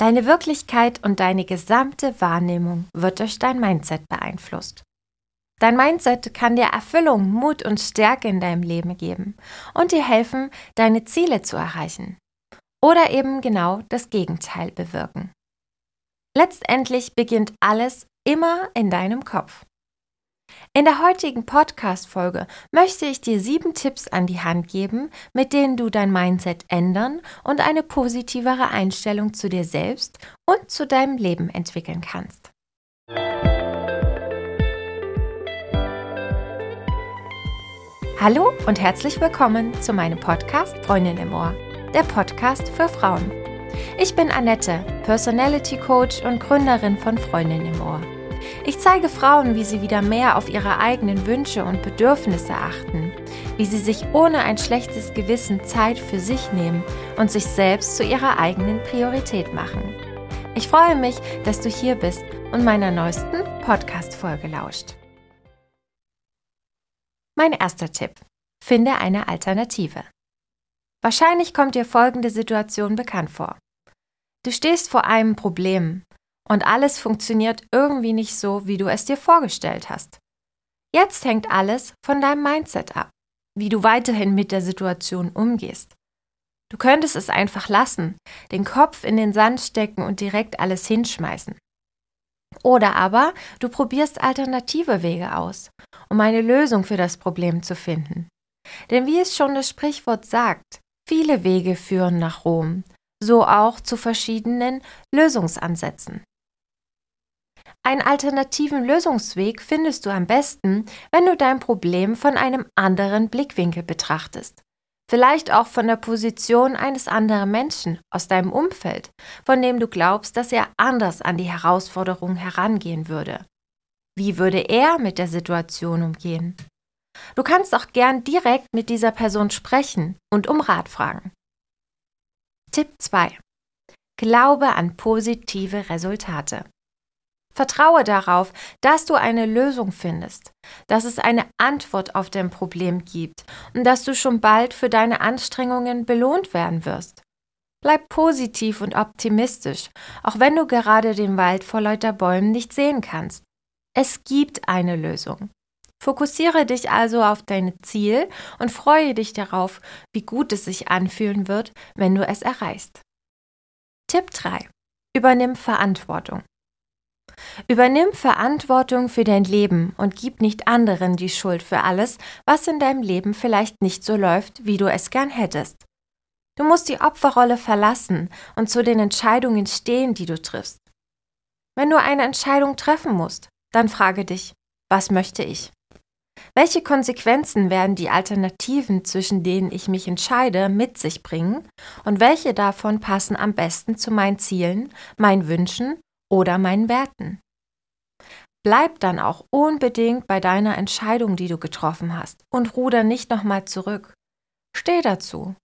Deine Wirklichkeit und deine gesamte Wahrnehmung wird durch dein Mindset beeinflusst. Dein Mindset kann dir Erfüllung, Mut und Stärke in deinem Leben geben und dir helfen, deine Ziele zu erreichen. Oder eben genau das Gegenteil bewirken. Letztendlich beginnt alles immer in deinem Kopf. In der heutigen Podcast-Folge möchte ich dir sieben Tipps an die Hand geben, mit denen du dein Mindset ändern und eine positivere Einstellung zu dir selbst und zu deinem Leben entwickeln kannst. Hallo und herzlich willkommen zu meinem Podcast Freundin im Ohr, der Podcast für Frauen. Ich bin Annette, Personality Coach und Gründerin von Freundin im Ohr. Ich zeige Frauen, wie sie wieder mehr auf ihre eigenen Wünsche und Bedürfnisse achten, wie sie sich ohne ein schlechtes Gewissen Zeit für sich nehmen und sich selbst zu ihrer eigenen Priorität machen. Ich freue mich, dass du hier bist und meiner neuesten Podcast-Folge lauscht. Mein erster Tipp. Finde eine Alternative. Wahrscheinlich kommt dir folgende Situation bekannt vor. Du stehst vor einem Problem, und alles funktioniert irgendwie nicht so, wie du es dir vorgestellt hast. Jetzt hängt alles von deinem Mindset ab, wie du weiterhin mit der Situation umgehst. Du könntest es einfach lassen, den Kopf in den Sand stecken und direkt alles hinschmeißen. Oder aber du probierst alternative Wege aus, um eine Lösung für das Problem zu finden. Denn wie es schon das Sprichwort sagt, viele Wege führen nach Rom, so auch zu verschiedenen Lösungsansätzen. Einen alternativen Lösungsweg findest du am besten, wenn du dein Problem von einem anderen Blickwinkel betrachtest. Vielleicht auch von der Position eines anderen Menschen aus deinem Umfeld, von dem du glaubst, dass er anders an die Herausforderung herangehen würde. Wie würde er mit der Situation umgehen? Du kannst auch gern direkt mit dieser Person sprechen und um Rat fragen. Tipp 2. Glaube an positive Resultate. Vertraue darauf, dass du eine Lösung findest, dass es eine Antwort auf dein Problem gibt und dass du schon bald für deine Anstrengungen belohnt werden wirst. Bleib positiv und optimistisch, auch wenn du gerade den Wald vor lauter Bäumen nicht sehen kannst. Es gibt eine Lösung. Fokussiere dich also auf dein Ziel und freue dich darauf, wie gut es sich anfühlen wird, wenn du es erreichst. Tipp 3. Übernimm Verantwortung. Übernimm Verantwortung für dein Leben und gib nicht anderen die Schuld für alles, was in deinem Leben vielleicht nicht so läuft, wie du es gern hättest. Du musst die Opferrolle verlassen und zu den Entscheidungen stehen, die du triffst. Wenn du eine Entscheidung treffen musst, dann frage dich, was möchte ich? Welche Konsequenzen werden die Alternativen, zwischen denen ich mich entscheide, mit sich bringen und welche davon passen am besten zu meinen Zielen, meinen Wünschen oder meinen Werten. Bleib dann auch unbedingt bei deiner Entscheidung, die du getroffen hast, und ruder nicht nochmal zurück. Steh dazu.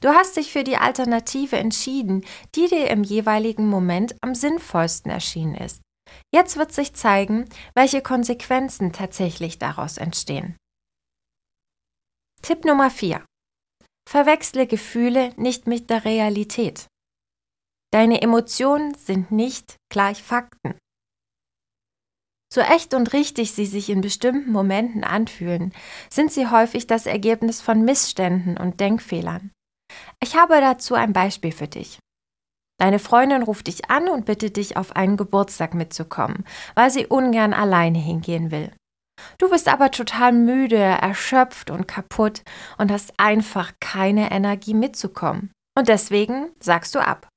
Du hast dich für die Alternative entschieden, die dir im jeweiligen Moment am sinnvollsten erschienen ist. Jetzt wird sich zeigen, welche Konsequenzen tatsächlich daraus entstehen. Tipp Nummer 4. Verwechsle Gefühle nicht mit der Realität. Deine Emotionen sind nicht gleich Fakten. So echt und richtig sie sich in bestimmten Momenten anfühlen, sind sie häufig das Ergebnis von Missständen und Denkfehlern. Ich habe dazu ein Beispiel für dich. Deine Freundin ruft dich an und bittet dich, auf einen Geburtstag mitzukommen, weil sie ungern alleine hingehen will. Du bist aber total müde, erschöpft und kaputt und hast einfach keine Energie mitzukommen. Und deswegen sagst du ab.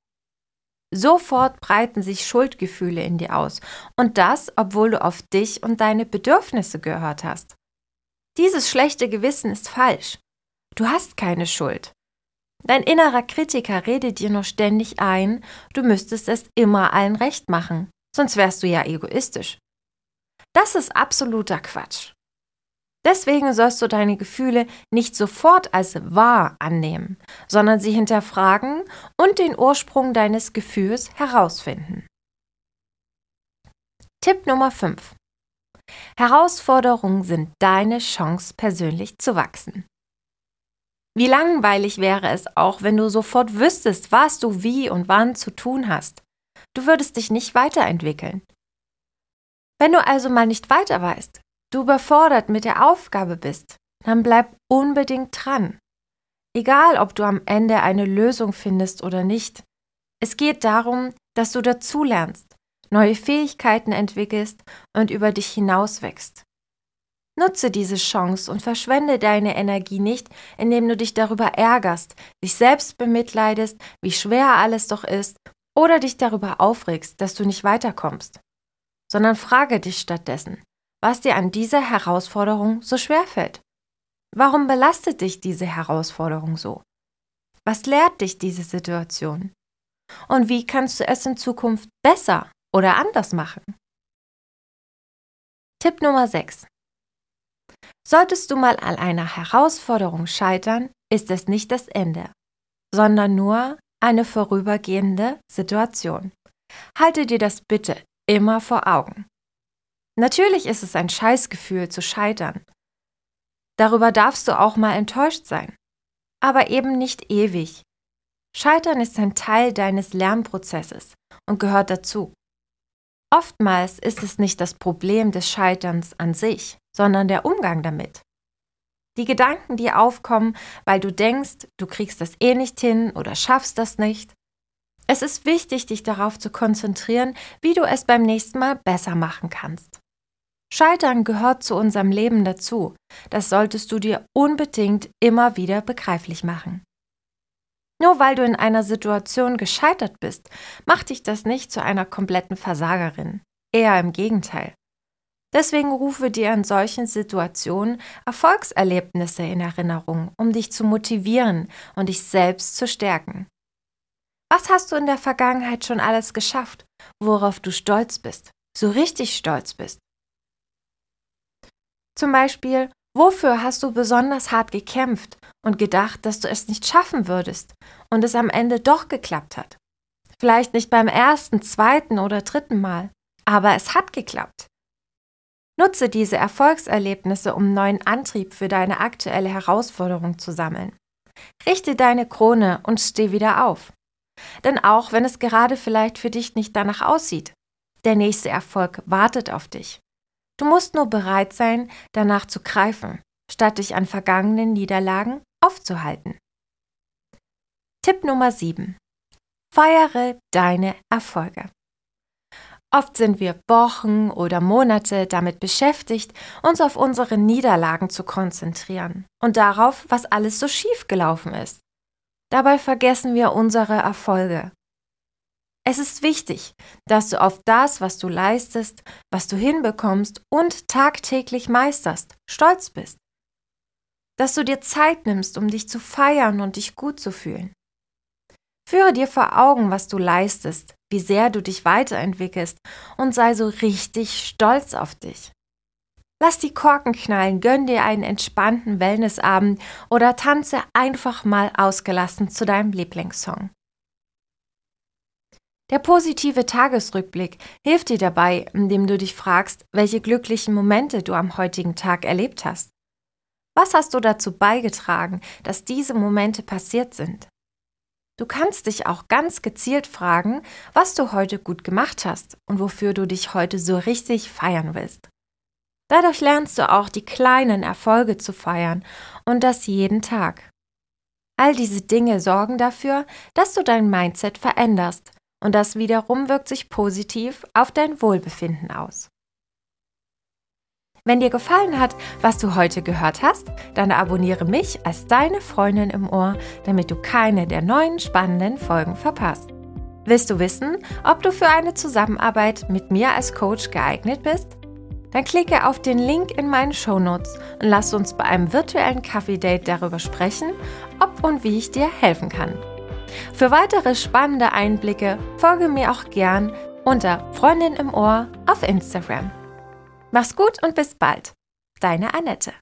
Sofort breiten sich Schuldgefühle in dir aus. Und das, obwohl du auf dich und deine Bedürfnisse gehört hast. Dieses schlechte Gewissen ist falsch. Du hast keine Schuld. Dein innerer Kritiker redet dir nur ständig ein, du müsstest es immer allen recht machen, sonst wärst du ja egoistisch. Das ist absoluter Quatsch. Deswegen sollst du deine Gefühle nicht sofort als wahr annehmen, sondern sie hinterfragen und den Ursprung deines Gefühls herausfinden. Tipp Nummer 5. Herausforderungen sind deine Chance, persönlich zu wachsen. Wie langweilig wäre es auch, wenn du sofort wüsstest, was du wie und wann zu tun hast. Du würdest dich nicht weiterentwickeln. Wenn du also mal nicht weiter weißt, du überfordert mit der Aufgabe bist, dann bleib unbedingt dran. Egal, ob du am Ende eine Lösung findest oder nicht. Es geht darum, dass du dazulernst, neue Fähigkeiten entwickelst und über dich hinauswächst. Nutze diese Chance und verschwende deine Energie nicht, indem du dich darüber ärgerst, dich selbst bemitleidest, wie schwer alles doch ist, oder dich darüber aufregst, dass du nicht weiterkommst, sondern frage dich stattdessen, was dir an dieser Herausforderung so schwer fällt. Warum belastet dich diese Herausforderung so? Was lehrt dich diese Situation? Und wie kannst du es in Zukunft besser oder anders machen? Tipp Nummer 6. Solltest du mal an einer Herausforderung scheitern, ist es nicht das Ende, sondern nur eine vorübergehende Situation. Halte dir das bitte immer vor Augen. Natürlich ist es ein Scheißgefühl zu scheitern. Darüber darfst du auch mal enttäuscht sein, aber eben nicht ewig. Scheitern ist ein Teil deines Lernprozesses und gehört dazu. Oftmals ist es nicht das Problem des Scheiterns an sich, sondern der Umgang damit. Die Gedanken, die aufkommen, weil du denkst, du kriegst das eh nicht hin oder schaffst das nicht. Es ist wichtig, dich darauf zu konzentrieren, wie du es beim nächsten Mal besser machen kannst. Scheitern gehört zu unserem Leben dazu. Das solltest du dir unbedingt immer wieder begreiflich machen. Nur weil du in einer Situation gescheitert bist, macht dich das nicht zu einer kompletten Versagerin. Eher im Gegenteil. Deswegen rufe dir in solchen Situationen Erfolgserlebnisse in Erinnerung, um dich zu motivieren und dich selbst zu stärken. Was hast du in der Vergangenheit schon alles geschafft, worauf du stolz bist, so richtig stolz bist? Zum Beispiel, wofür hast du besonders hart gekämpft und gedacht, dass du es nicht schaffen würdest und es am Ende doch geklappt hat? Vielleicht nicht beim ersten, zweiten oder dritten Mal, aber es hat geklappt. Nutze diese Erfolgserlebnisse, um neuen Antrieb für deine aktuelle Herausforderung zu sammeln. Richte deine Krone und steh wieder auf. Denn auch wenn es gerade vielleicht für dich nicht danach aussieht, der nächste Erfolg wartet auf dich. Du musst nur bereit sein, danach zu greifen, statt dich an vergangenen Niederlagen aufzuhalten. Tipp Nummer 7. Feiere deine Erfolge. Oft sind wir Wochen oder Monate damit beschäftigt, uns auf unsere Niederlagen zu konzentrieren und darauf, was alles so schief gelaufen ist. Dabei vergessen wir unsere Erfolge. Es ist wichtig, dass du auf das, was du leistest, was du hinbekommst und tagtäglich meisterst, stolz bist. Dass du dir Zeit nimmst, um dich zu feiern und dich gut zu fühlen. Führe dir vor Augen, was du leistest, wie sehr du dich weiterentwickelst und sei so richtig stolz auf dich. Lass die Korken knallen, gönn dir einen entspannten Wellnessabend oder tanze einfach mal ausgelassen zu deinem Lieblingssong. Der positive Tagesrückblick hilft dir dabei, indem du dich fragst, welche glücklichen Momente du am heutigen Tag erlebt hast. Was hast du dazu beigetragen, dass diese Momente passiert sind? Du kannst dich auch ganz gezielt fragen, was du heute gut gemacht hast und wofür du dich heute so richtig feiern willst. Dadurch lernst du auch die kleinen Erfolge zu feiern und das jeden Tag. All diese Dinge sorgen dafür, dass du dein Mindset veränderst und das wiederum wirkt sich positiv auf dein Wohlbefinden aus. Wenn dir gefallen hat, was du heute gehört hast, dann abonniere mich als deine Freundin im Ohr, damit du keine der neuen spannenden Folgen verpasst. Willst du wissen, ob du für eine Zusammenarbeit mit mir als Coach geeignet bist? Dann klicke auf den Link in meinen Shownotes und lass uns bei einem virtuellen Kaffee-Date darüber sprechen, ob und wie ich dir helfen kann. Für weitere spannende Einblicke folge mir auch gern unter Freundin im Ohr auf Instagram. Mach's gut und bis bald. Deine Annette.